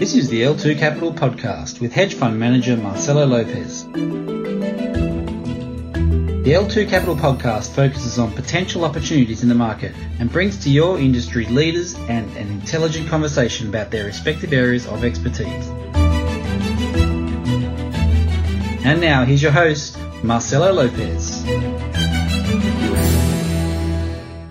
This is the L2 Capital podcast with hedge fund manager Marcelo Lopez. The L2 Capital podcast focuses on potential opportunities in the market and brings to your industry leaders and an intelligent conversation about their respective areas of expertise. And now here's your host, Marcelo Lopez.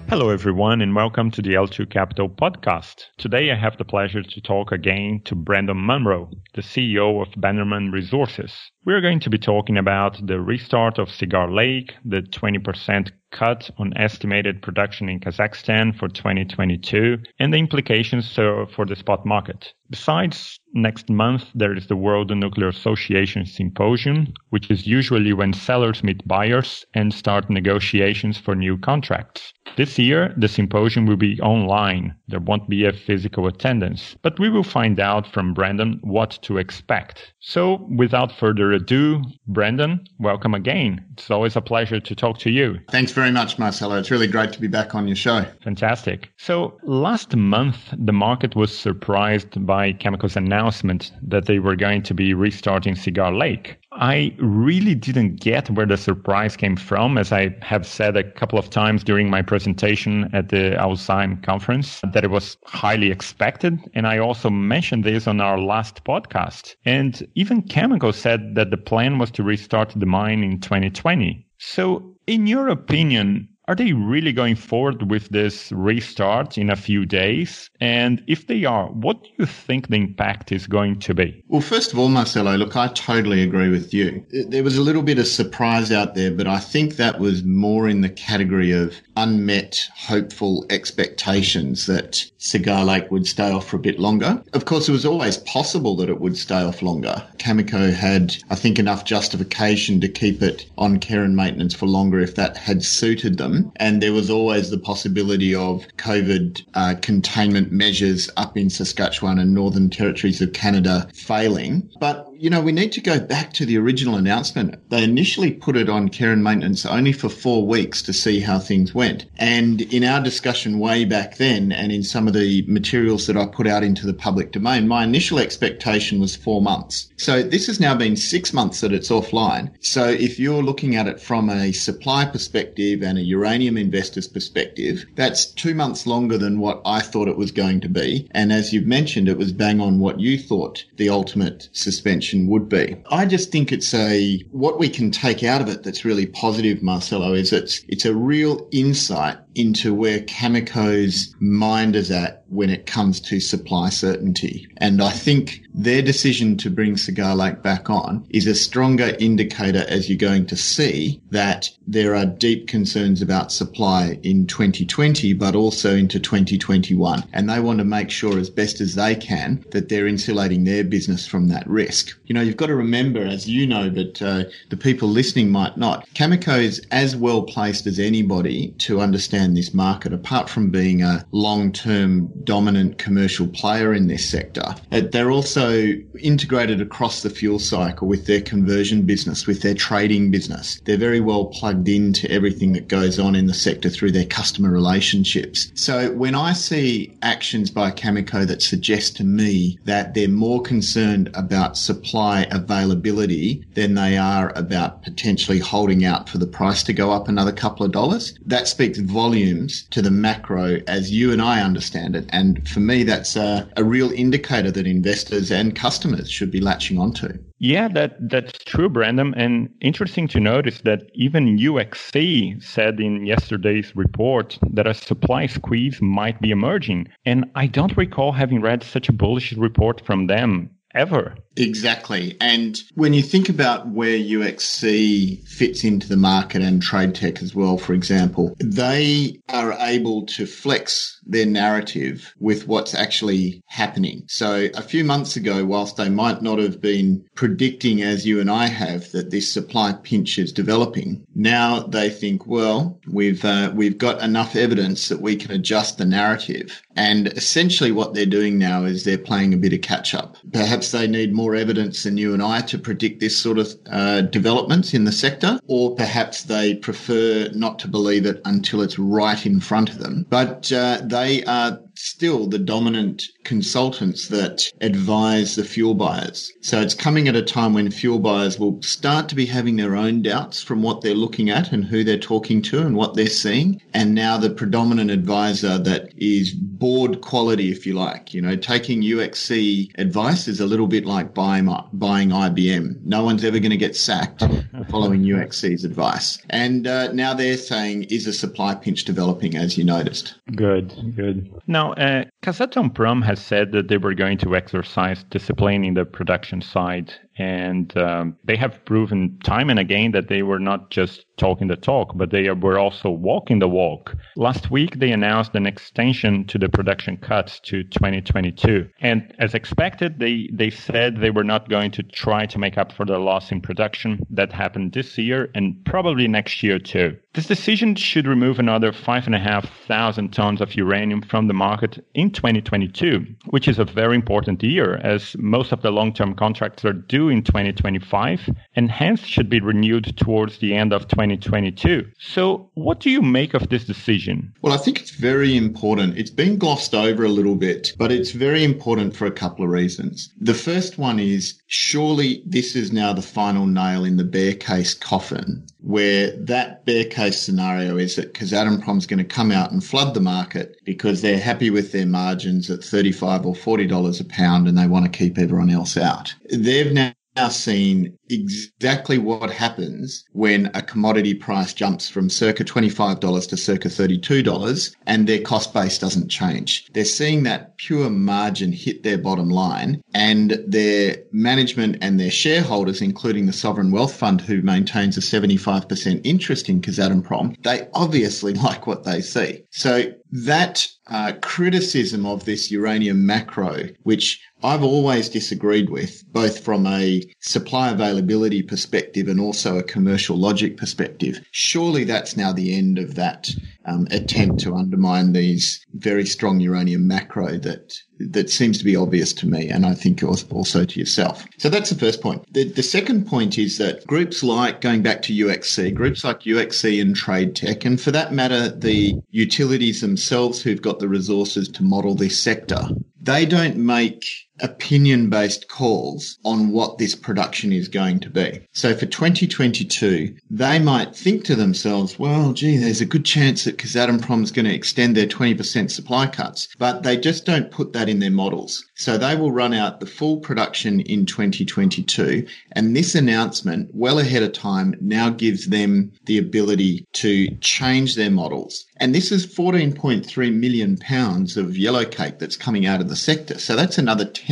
Hello, everyone, and welcome to the L2 Capital podcast. Today, I have the pleasure to talk again to Brandon Munro, the CEO of Bannerman Resources. We're going to be talking about the restart of Cigar Lake, the 20% cut on estimated production in Kazakhstan for 2022, and the implications for the spot market. Besides, next month there is the World Nuclear Association Symposium, which is usually when sellers meet buyers and start negotiations for new contracts. This year, the symposium will be online. There won't be a physical attendance, but we will find out from Brandon what to expect. So, without further ado, Brandon, welcome again. It's always a pleasure to talk to you. Thanks very much, Marcelo. It's really great to be back on your show. Fantastic. So, last month, the market was surprised by Cameco's announcement that they were going to be restarting Cigar Lake. I really didn't get where the surprise came from, as I have said a couple of times during my presentation at the Alzheimer conference, that it was highly expected. And I also mentioned this on our last podcast. And even Cameco said that the plan was to restart the mine in 2020. So, in your opinion, are they really going forward with this restart in a few days? And if they are, what do you think the impact is going to be? Well, first of all, Marcelo, look, I totally agree with you. There was a little bit of surprise out there, but I think that was more in the category of unmet, hopeful expectations that Cigar Lake would stay off for a bit longer. Of course, it was always possible that it would stay off longer. Cameco had, I think, enough justification to keep it on care and maintenance for longer if that had suited them. And there was always the possibility of COVID uh, containment measures up in Saskatchewan and northern territories of Canada failing. But you know, we need to go back to the original announcement. They initially put it on care and maintenance only for four weeks to see how things went. And in our discussion way back then, and in some of the materials that I put out into the public domain, my initial expectation was four months. So this has now been six months that it's offline. So if you're looking at it from a supply perspective and a uranium investor's perspective, that's two months longer than what I thought it was going to be. And as you've mentioned, it was bang on what you thought the ultimate suspension would be. I just think it's a what we can take out of it that's really positive, Marcelo, is it's it's a real insight into where Cameco's mind is at when it comes to supply certainty. And I think their decision to bring Cigar Lake back on is a stronger indicator as you're going to see that there are deep concerns about supply in 2020, but also into 2021. And they want to make sure as best as they can that they're insulating their business from that risk. You know, you've got to remember, as you know, but uh, the people listening might not, Cameco is as well placed as anybody to understand this market, apart from being a long-term dominant commercial player in this sector. Uh, they're also integrated across the fuel cycle with their conversion business, with their trading business. They're very well plugged into everything that goes on in the sector through their customer relationships. So when I see actions by Cameco that suggest to me that they're more concerned about supply availability than they are about potentially holding out for the price to go up another couple of dollars, that speaks volumes to the macro as you and I understand it. And for me, that's a, a real indicator that investors and customers should be latching onto. Yeah, that that's true, Brandon. And interesting to notice that even UxC said in yesterday's report that a supply squeeze might be emerging. And I don't recall having read such a bullish report from them ever. Exactly. And when you think about where UxC fits into the market and TradeTech as well, for example, they are able to flex their narrative with what's actually happening. So a few months ago, whilst they might not have been predicting as you and I have that this supply pinch is developing, now they think, well, we've, uh, we've got enough evidence that we can adjust the narrative. And essentially what they're doing now is they're playing a bit of catch up. Perhaps they need more evidence than you and I to predict this sort of uh, developments in the sector, or perhaps they prefer not to believe it until it's right in front of them. But uh, they are still the dominant consultants that advise the fuel buyers. So it's coming at a time when fuel buyers will start to be having their own doubts from what they're looking at and who they're talking to and what they're seeing. And now the predominant advisor that is board quality, if you like, you know, taking UXC advice is a little bit like buying, buying IBM. No one's ever going to get sacked following UXC's advice. And uh, now they're saying, is a supply pinch developing, as you noticed? Good, good. Now, uh, Kazatomprom has said that they were going to exercise discipline in the production side and um, they have proven time and again that they were not just talking the talk, but they were also walking the walk. Last week, they announced an extension to the production cuts to 2022. And as expected, they, they said they were not going to try to make up for the loss in production that happened this year and probably next year too. This decision should remove another 5,500 tons of uranium from the market in 2022, which is a very important year as most of the long term contracts are due in 2025 and hence should be renewed towards the end of 2022. So, what do you make of this decision? Well, I think it's very important. It's been glossed over a little bit, but it's very important for a couple of reasons. The first one is surely this is now the final nail in the bear case coffin, where that bear case scenario is that Kazatomprom is going to come out and flood the market because they're happy with their margins at 35 or $40 a pound and they want to keep everyone else out. They've now now seen exactly what happens when a commodity price jumps from circa $25 to circa $32 and their cost base doesn't change. They're seeing that pure margin hit their bottom line and their management and their shareholders, including the Sovereign Wealth Fund, who maintains a 75% interest in Kazatomprom, they obviously like what they see. So that uh, criticism of this uranium macro, which I've always disagreed with, both from a supply availability perspective and also a commercial logic perspective. Surely that's now the end of that um, attempt to undermine these very strong uranium macro that that seems to be obvious to me, and I think also to yourself. So that's the first point. The, the second point is that groups like going back to UXC, groups like UXC and TradeTech, and for that matter, the utilities themselves who've got the resources to model this sector, they don't make opinion based calls on what this production is going to be. So for 2022, they might think to themselves, well, gee, there's a good chance that Kazatomprom is going to extend their 20% supply cuts, but they just don't put that in their models. So they will run out the full production in 2022. And this announcement, well ahead of time, now gives them the ability to change their models. And this is 14.3 million pounds of yellow cake that's coming out of the sector. So that's another 10%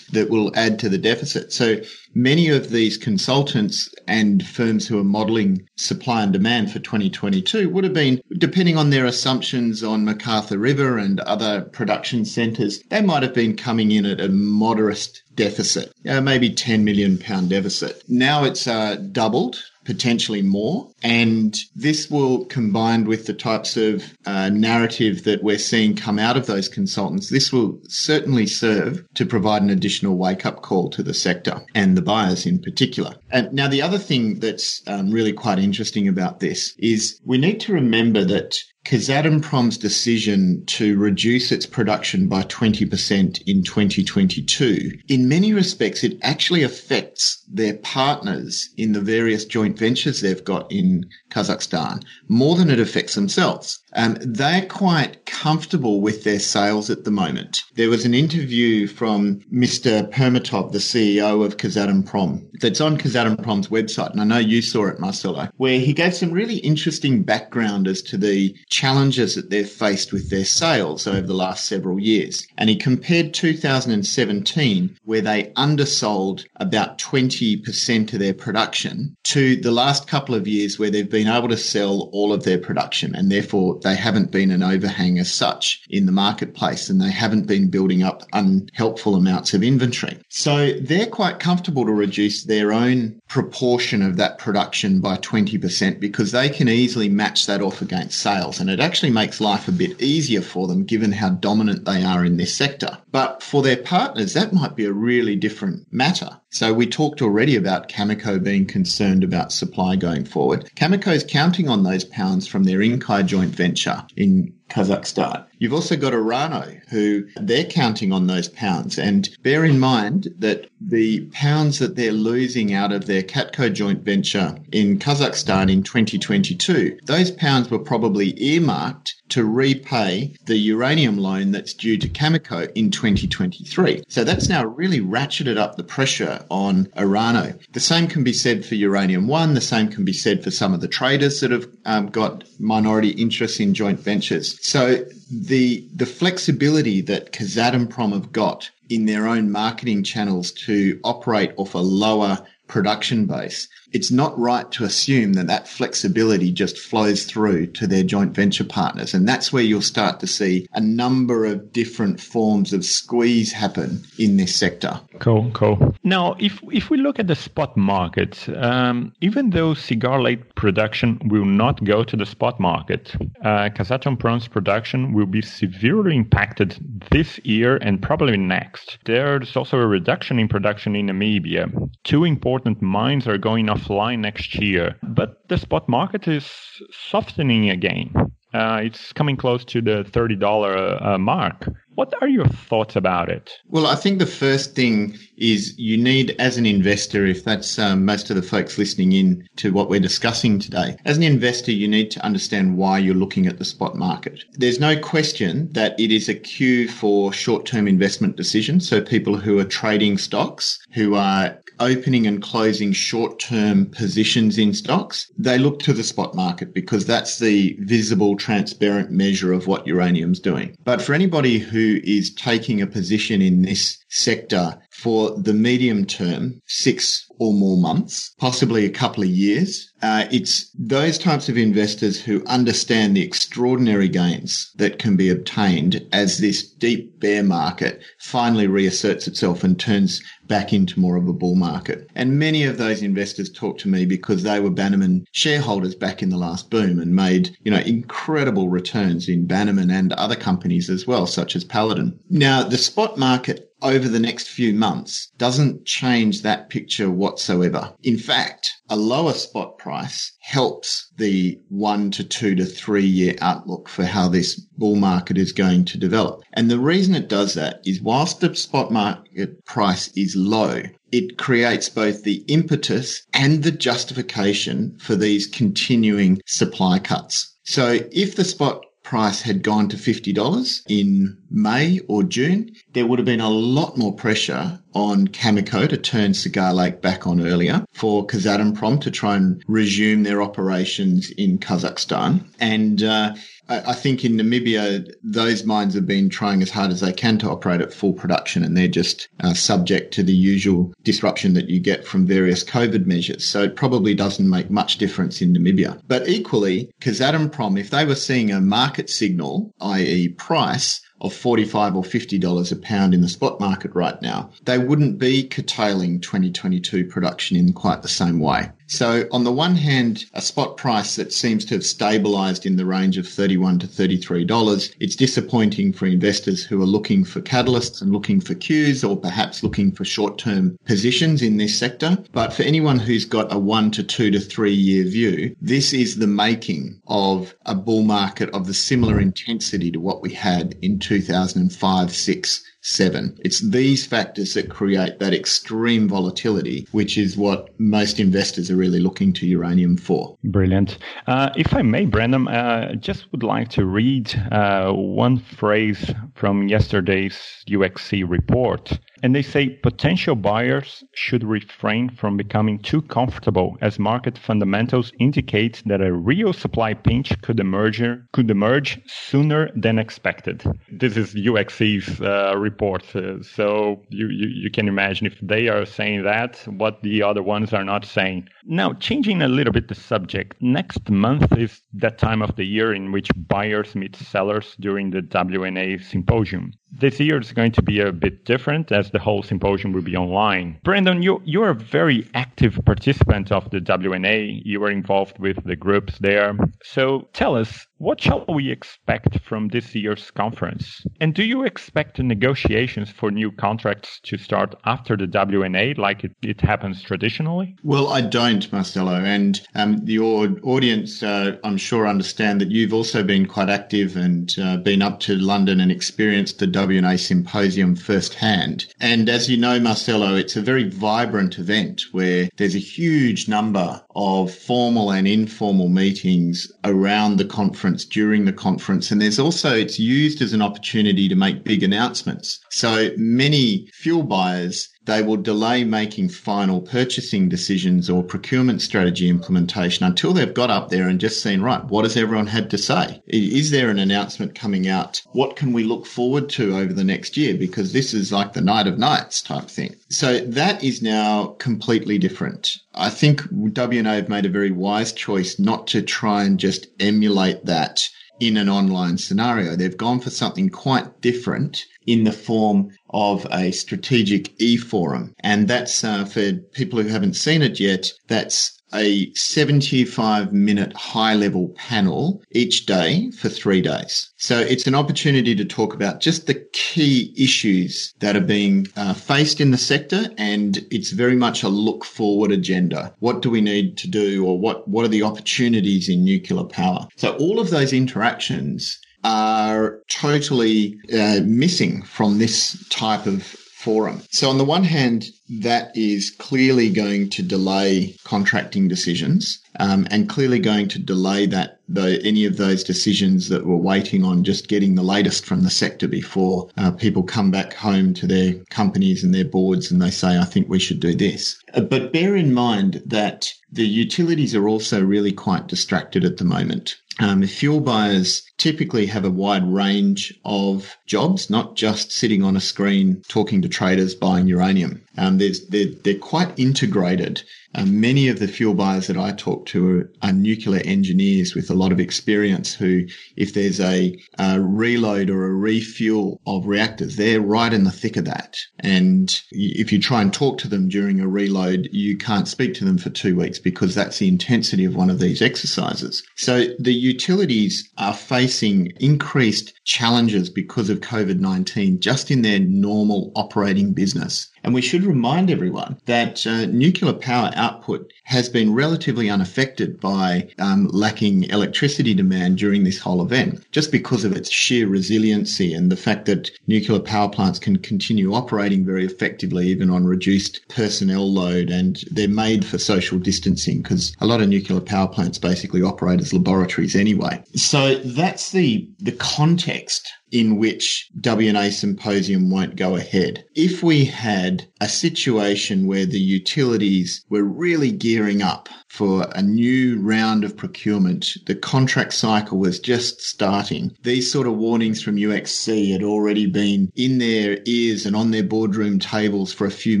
that will add to the deficit. So many of these consultants and firms who are modeling supply and demand for 2022 would have been, depending on their assumptions on McArthur River and other production centres, they might have been coming in at a moderate deficit, uh, maybe 10 million pound deficit. Now it's uh, doubled potentially more. And this will, combined with the types of uh, narrative that we're seeing come out of those consultants, this will certainly serve to provide an additional wake up call to the sector and the buyers in particular. And now, the other thing that's um, really quite interesting about this is we need to remember that Kazatomprom's decision to reduce its production by 20% in 2022, in many respects, it actually affects their partners in the various joint ventures they've got in Kazakhstan more than it affects themselves. Um, they're quite comfortable with their sales at the moment. There was an interview from Mr. Pirmatov, the CEO of Kazatomprom, that's on Kazatomprom's website, and I know you saw it, Marcelo, where he gave some really interesting background as to the challenges that they've faced with their sales over the last several years. And he compared 2017, where they undersold about 20% of their production, to the last couple of years where they've been able to sell all of their production and therefore they haven't been an overhang as such in the marketplace and they haven't been building up unhelpful amounts of inventory. So they're quite comfortable to reduce their own proportion of that production by 20% because they can easily match that off against sales. And it actually makes life a bit easier for them given how dominant they are in this sector. But for their partners, that might be a really different matter. So we talked already about Cameco being concerned about supply going forward. Cameco is counting on those pounds from their Inkai joint venture in Kazakhstan. You've also got Orano, who they're counting on those pounds. And bear in mind that the pounds that they're losing out of their Katco joint venture in Kazakhstan in 2022, those pounds were probably earmarked to repay the uranium loan that's due to Cameco in 2023. So that's now really ratcheted up the pressure on Orano. The same can be said for Uranium One. The same can be said for some of the traders that have um, got minority interests in joint ventures. So the the flexibility that Kazatomprom have got in their own marketing channels to operate off a lower production base it's not right to assume that that flexibility just flows through to their joint venture partners. And that's where you'll start to see a number of different forms of squeeze happen in this sector. Cool, cool. Now, if, if we look at the spot market, um, even though Cigar Lake production will not go to the spot market, uh, Kazatomprom's production will be severely impacted this year and probably next. There's also a reduction in production in Namibia. Two important mines are going off offline next year. But the spot market is softening again. Uh, it's coming close to the $30 uh, mark. What are your thoughts about it? Well, I think the first thing is you need, as an investor, if that's um, most of the folks listening in to what we're discussing today, as an investor, you need to understand why you're looking at the spot market. There's no question that it is a cue for short term investment decisions. So people who are trading stocks, who are opening and closing short term positions in stocks, they look to the spot market because that's the visible, transparent measure of what uranium's doing. But for anybody who is taking a position in this sector for the medium term, six or more months, possibly a couple of years. Uh, it's those types of investors who understand the extraordinary gains that can be obtained as this deep bear market finally reasserts itself and turns back into more of a bull market. And many of those investors talk to me because they were Bannerman shareholders back in the last boom and made, you know, incredible returns in Bannerman and other companies as well, such as Paladin. Now, the spot market over the next few months doesn't change that picture whatsoever. In fact, a lower spot price helps the one to two to three year outlook for how this bull market is going to develop. And the reason it does that is whilst the spot market price is low, it creates both the impetus and the justification for these continuing supply cuts. So if the spot price had gone to $50 in May or June, there would have been a lot more pressure on Cameco to turn Cigar Lake back on earlier, for Kazatomprom to try and resume their operations in Kazakhstan. And uh, I think in Namibia, those mines have been trying as hard as they can to operate at full production, and they're just uh, subject to the usual disruption that you get from various COVID measures. So it probably doesn't make much difference in Namibia. But equally, Kazatomprom, if they were seeing a market signal, i.e. price, of 45 or $50 a pound in the spot market right now, they wouldn't be curtailing 2022 production in quite the same way. So on the one hand, a spot price that seems to have stabilized in the range of 31 to $33. It's disappointing for investors who are looking for catalysts and looking for cues or perhaps looking for short-term positions in this sector. But for anyone who's got a one to two to three year view, this is the making of a bull market of the similar intensity to what we had in 2005, six, seven. It's these factors that create that extreme volatility, which is what most investors are really looking to uranium for. Brilliant. Uh, if I may, Brandon, uh, just would like to read uh, one phrase from yesterday's UXC report. And they say potential buyers should refrain from becoming too comfortable as market fundamentals indicate that a real supply pinch could emerge, could emerge sooner than expected. This is UXC's uh, report. Uh, so you, you, you can imagine if they are saying that, what the other ones are not saying. Now, changing a little bit the subject, next month is that time of the year in which buyers meet sellers during the WNA symposium. this year is going to be a bit different as the whole symposium will be online. Brandon, you, you're a very active participant of the WNA. You were involved with the groups there. So tell us, what shall we expect from this year's conference? And do you expect the negotiations for new contracts to start after the WNA like it, it happens traditionally? Well, I don't, Marcelo. And um, your audience, uh, I'm sure, understand that you've also been quite active and uh, been up to London and experienced the WNA symposium firsthand. And as you know, Marcelo, it's a very vibrant event where there's a huge number of formal and informal meetings around the conference during the conference. And there's also, it's used as an opportunity to make big announcements. So many fuel buyers they will delay making final purchasing decisions or procurement strategy implementation until they've got up there and just seen, right, what has everyone had to say? Is there an announcement coming out? What can we look forward to over the next year? Because this is like the night of nights type thing. So that is now completely different. I think WNA have made a very wise choice not to try and just emulate that in an online scenario. They've gone for something quite different in the form of a strategic e-forum. And that's uh, for people who haven't seen it yet. That's a 75 minute high level panel each day for three days. So it's an opportunity to talk about just the key issues that are being uh, faced in the sector. And it's very much a look forward agenda. What do we need to do or what, what are the opportunities in nuclear power? So all of those interactions are totally uh, missing from this type of forum. So on the one hand, that is clearly going to delay contracting decisions um, and clearly going to delay that the, any of those decisions that were waiting on just getting the latest from the sector before uh, people come back home to their companies and their boards and they say, I think we should do this. Uh, but bear in mind that the utilities are also really quite distracted at the moment. Um, fuel buyers typically have a wide range of jobs, not just sitting on a screen talking to traders buying uranium. Um, they're, they're quite integrated. Um, many of the fuel buyers that I talk to are, are, nuclear engineers with a lot of experience who, if there's a, a, reload or a refuel of reactors, they're right in the thick of that. And if you try and talk to them during a reload, you can't speak to them for two weeks because that's the intensity of one of these exercises. So the utilities are facing increased challenges because of COVID-19 just in their normal operating business. And we should remind everyone that uh, nuclear power output has been relatively unaffected by um, lacking electricity demand during this whole event, just because of its sheer resiliency and the fact that nuclear power plants can continue operating very effectively even on reduced personnel load. And they're made for social distancing because a lot of nuclear power plants basically operate as laboratories anyway. So that's the, the context text in which WNA symposium won't go ahead. If we had a situation where the utilities were really gearing up for a new round of procurement, the contract cycle was just starting. These sort of warnings from UxC had already been in their ears and on their boardroom tables for a few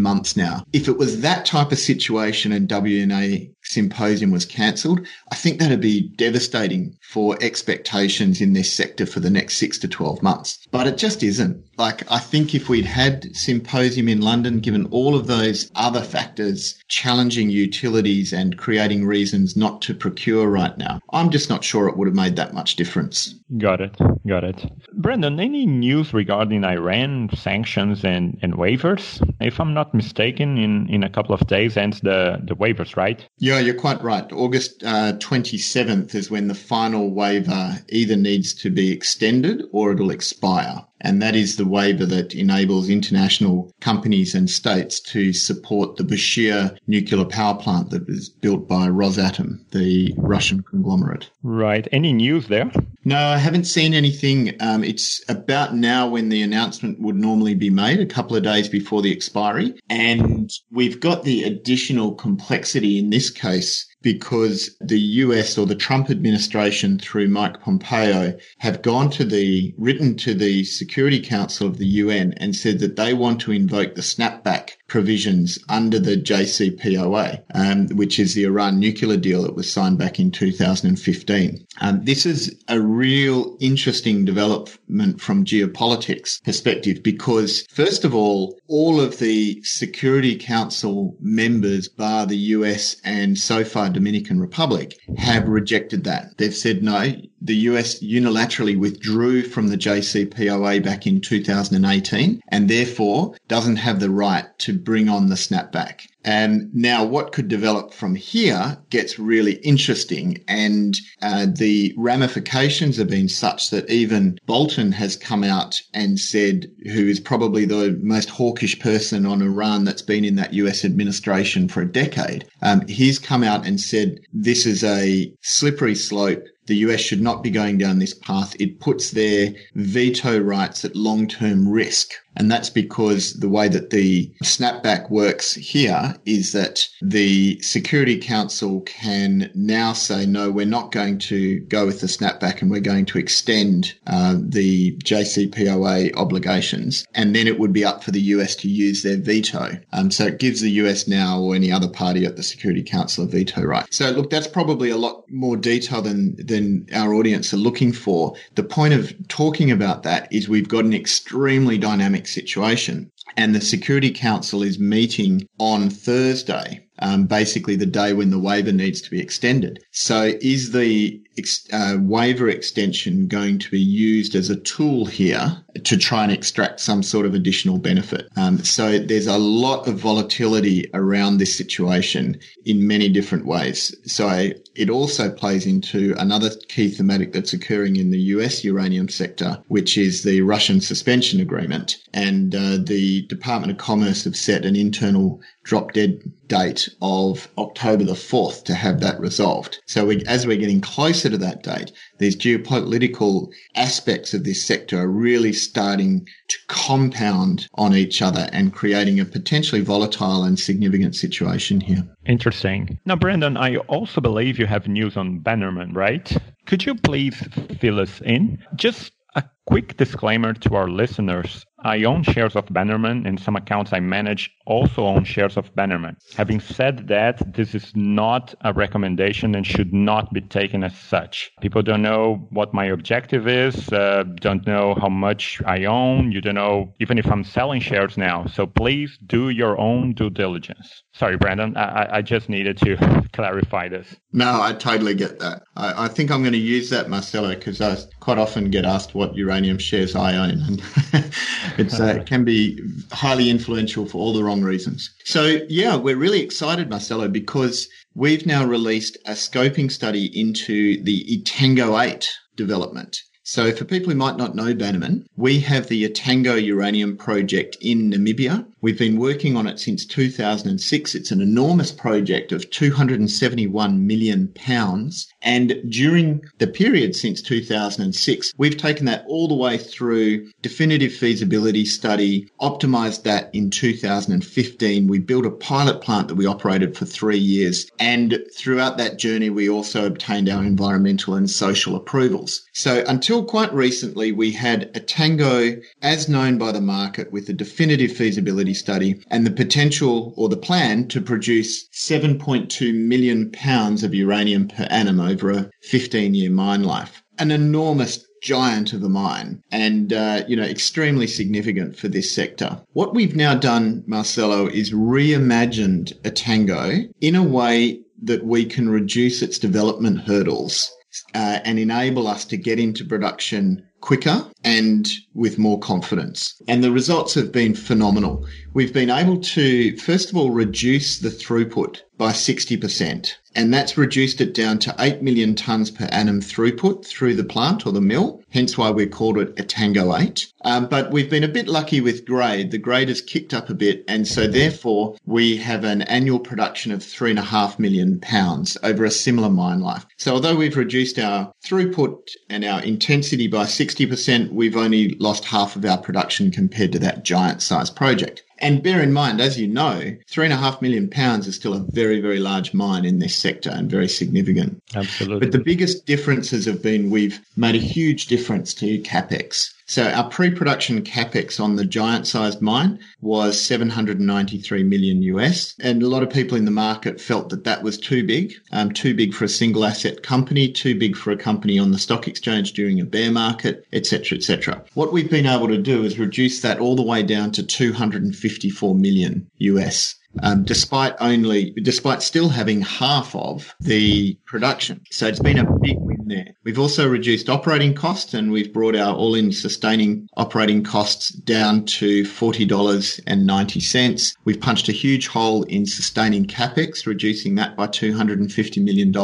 months now. If it was that type of situation and WNA symposium was cancelled, I think that'd be devastating for expectations in this sector for the next six to 12 months. But it just isn't. Like, I think if we'd had symposium in London, given all of those other factors challenging utilities and creating reasons not to procure right now, I'm just not sure it would have made that much difference. Got it. Got it. Brandon, any news regarding Iran sanctions and, and waivers? If I'm not mistaken, in, in a couple of days ends the, the waivers, right? Yeah, you're quite right. August uh, 27th is when the final waiver either needs to be extended or it'll expire. And that is the waiver that enables international companies and states to support the Bushehr nuclear power plant that was built by Rosatom, the Russian conglomerate. Right. Any news there? No, I haven't seen anything. Um, it's about now when the announcement would normally be made, a couple of days before the expiry. And we've got the additional complexity in this case because the US or the Trump administration through Mike Pompeo have gone to the, written to the Security Council of the UN and said that they want to invoke the snapback provisions under the JCPOA, um, which is the Iran nuclear deal that was signed back in 2015. Um, this is a real interesting development from geopolitics perspective because, first of all, all of the Security Council members, bar the US and so far Dominican Republic, have rejected that. They've said no. The US unilaterally withdrew from the JCPOA back in 2018 and therefore doesn't have the right to bring on the snapback. And now what could develop from here gets really interesting. And uh, the ramifications have been such that even Bolton has come out and said, who is probably the most hawkish person on Iran that's been in that US administration for a decade. Um, he's come out and said, this is a slippery slope the US should not be going down this path. It puts their veto rights at long term risk. And that's because the way that the snapback works here is that the Security Council can now say, no, we're not going to go with the snapback and we're going to extend uh, the JCPOA obligations. And then it would be up for the US to use their veto. Um, so it gives the US now or any other party at the Security Council a veto right. So look, that's probably a lot more detail than, than than our audience are looking for. The point of talking about that is we've got an extremely dynamic situation and the Security Council is meeting on Thursday um, basically the day when the waiver needs to be extended. So is the ex- uh, waiver extension going to be used as a tool here to try and extract some sort of additional benefit? Um, so there's a lot of volatility around this situation in many different ways. So it also plays into another key thematic that's occurring in the US uranium sector, which is the Russian suspension agreement. And uh, the Department of Commerce have set an internal drop dead date of October the 4th to have that resolved. So we, as we're getting closer to that date, these geopolitical aspects of this sector are really starting to compound on each other and creating a potentially volatile and significant situation here. Interesting. Now, Brendan, I also believe you have news on Bannerman, right? Could you please fill us in? Just a quick disclaimer to our listeners. I own shares of Bannerman and some accounts I manage also own shares of Bannerman. Having said that, this is not a recommendation and should not be taken as such. People don't know what my objective is, uh, don't know how much I own, you don't know even if I'm selling shares now. So please do your own due diligence. Sorry, Brandon, I, I just needed to clarify this. No, I totally get that. I, I think I'm going to use that, Marcelo, because I quite often get asked what uranium shares I own. And it's, uh, it can be highly influential for all the wrong reasons. So yeah, we're really excited, Marcelo, because we've now released a scoping study into the Etango 8 development. So for people who might not know Bannerman, we have the Etango uranium project in Namibia. We've been working on it since 2006. It's an enormous project of 271 million pounds. And during the period since 2006, we've taken that all the way through definitive feasibility study, optimized that in 2015. We built a pilot plant that we operated for three years. And throughout that journey, we also obtained our environmental and social approvals. So until quite recently, we had Etango as known by the market with a definitive feasibility study and the potential or the plan to produce 7.2 million pounds of uranium per annum over a 15 year mine life. An enormous giant of a mine and, uh, you know, extremely significant for this sector. What we've now done, Marcelo, is reimagined Etango in a way that we can reduce its development hurdles uh, and enable us to get into production quicker and with more confidence. And the results have been phenomenal. We've been able to, first of all, reduce the throughput by 60%. And that's reduced it down to 8 million tonnes per annum throughput through the plant or the mill, hence why we called it Etango 8. Um, but we've been a bit lucky with grade. The grade has kicked up a bit. And so therefore we have an annual production of three and a half million pounds over a similar mine life. So although we've reduced our throughput and our intensity by 60%, we've only lost half of our production compared to that giant size project. And bear in mind, as you know, three and a half million pounds is still a very, very large mine in this sector and very significant. Absolutely. But the biggest differences have been we've made a huge difference to capex. So our pre-production capex on the giant sized mine was 793 million US. And a lot of people in the market felt that that was too big, um, too big for a single asset company, too big for a company on the stock exchange during a bear market, etc., etc. What we've been able to do is reduce that all the way down to 254 million US um, despite only, despite still having half of the production. So it's been a big there. We've also reduced operating costs and we've brought our all-in sustaining operating costs down to $40.90. We've punched a huge hole in sustaining capex, reducing that by $250 million.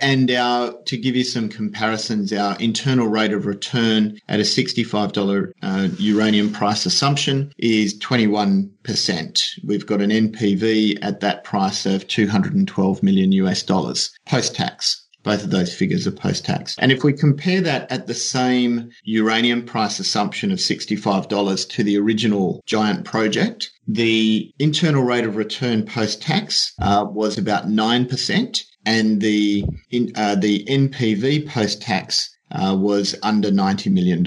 And our, to give you some comparisons, our internal rate of return at a $65 uh, uranium price assumption is 21%. We've got an NPV at that price of 212 million US dollars post tax. Both of those figures are post tax. And if we compare that at the same uranium price assumption of $65 to the original giant project, the internal rate of return post tax uh, was about 9%, and the, in, uh, the NPV post tax uh, was under $90 million.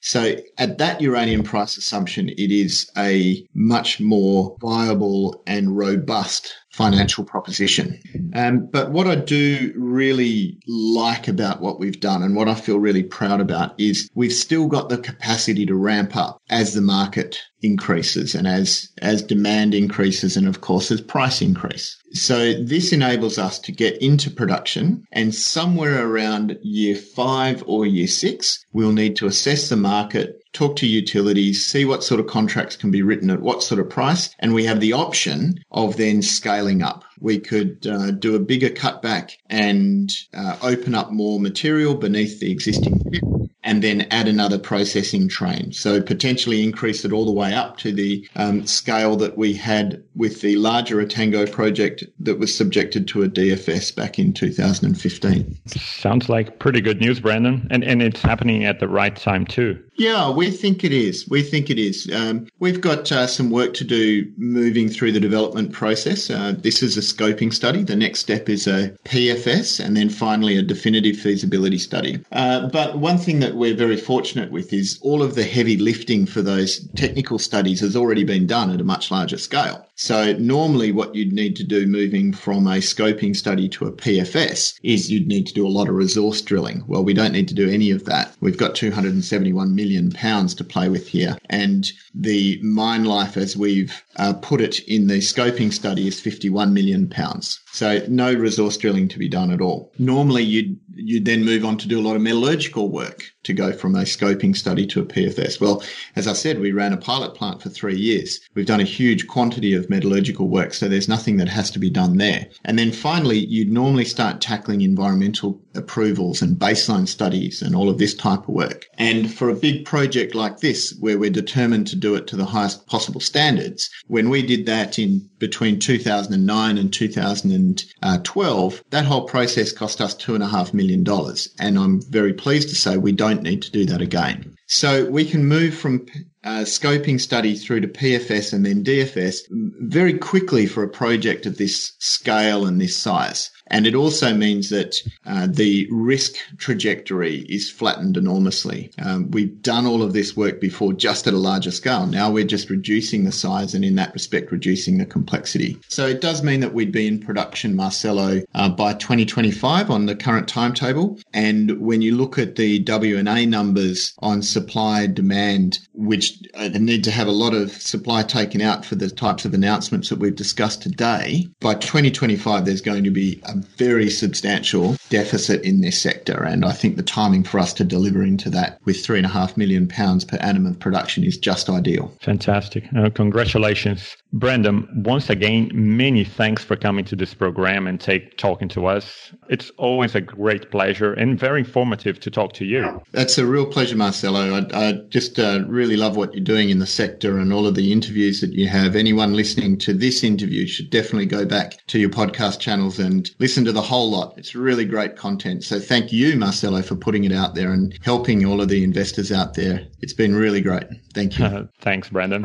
So at that uranium price assumption, it is a much more viable and robust financial proposition. Um, but what I do really like about what we've done and what I feel really proud about is we've still got the capacity to ramp up as the market increases and as, as demand increases and of course as price increase. So this enables us to get into production and somewhere around year five or year six, we'll need to assess the market, talk to utilities, see what sort of contracts can be written at what sort of price. And we have the option of then scaling up. We could uh, do a bigger cutback and uh, open up more material beneath the existing pit and then add another processing train. So potentially increase it all the way up to the um, scale that we had with the larger Etango project that was subjected to a DFS back in 2015. Sounds like pretty good news, Brandon. And, and it's happening at the right time too. Yeah, we think it is. We think it is. Um, we've got uh, some work to do moving through the development process. Uh, this is a scoping study. The next step is a PFS and then finally a definitive feasibility study. Uh, but one thing that we're very fortunate with is all of the heavy lifting for those technical studies has already been done at a much larger scale. So normally what you'd need to do moving from a scoping study to a PFS is you'd need to do a lot of resource drilling. Well, we don't need to do any of that. We've got 271 million pounds to play with here. And the mine life as we've uh, put it in the scoping study is 51 million pounds. So no resource drilling to be done at all. Normally you'd, you'd then move on to do a lot of metallurgical work to go from a scoping study to a PFS. Well, as I said, we ran a pilot plant for three years. We've done a huge quantity of metallurgical work, so there's nothing that has to be done there. And then finally, you'd normally start tackling environmental approvals and baseline studies and all of this type of work. And for a big project like this, where we're determined to do it to the highest possible standards, when we did that in between 2009 and 2012, that whole process cost us two and a half million dollars. And I'm very pleased to say we don't need to do that again. So we can move from uh, scoping study through to PFS and then DFS very quickly for a project of this scale and this size. And it also means that uh, the risk trajectory is flattened enormously. Um, we've done all of this work before just at a larger scale. Now we're just reducing the size and in that respect, reducing the complexity. So it does mean that we'd be in production, Marcelo, uh, by 2025 on the current timetable. And when you look at the WNA numbers on supply demand, which uh, need to have a lot of supply taken out for the types of announcements that we've discussed today, by 2025, there's going to be a very substantial deficit in this sector. And I think the timing for us to deliver into that with three and a half million pounds per annum of production is just ideal. Fantastic. Uh, congratulations. Brandon, once again, many thanks for coming to this program and take talking to us. It's always a great pleasure and very informative to talk to you. That's a real pleasure, Marcelo. I, I just uh, really love what you're doing in the sector and all of the interviews that you have. Anyone listening to this interview should definitely go back to your podcast channels and listen to the whole lot. It's really great content. So thank you, Marcelo, for putting it out there and helping all of the investors out there. It's been really great. Thank you. Thanks, Brandon.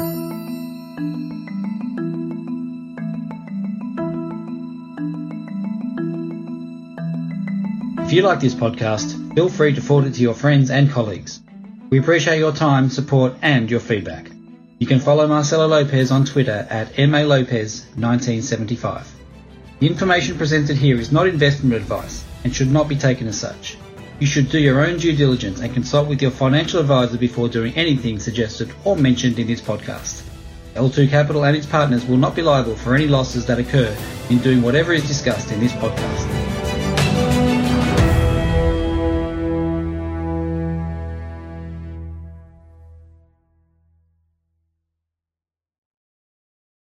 If you like this podcast, feel free to forward it to your friends and colleagues. We appreciate your time, support, and your feedback. You can follow Marcelo Lopez on Twitter at MALopez1975. The information presented here is not investment advice and should not be taken as such. You should do your own due diligence and consult with your financial advisor before doing anything suggested or mentioned in this podcast. L2 Capital and its partners will not be liable for any losses that occur in doing whatever is discussed in this podcast.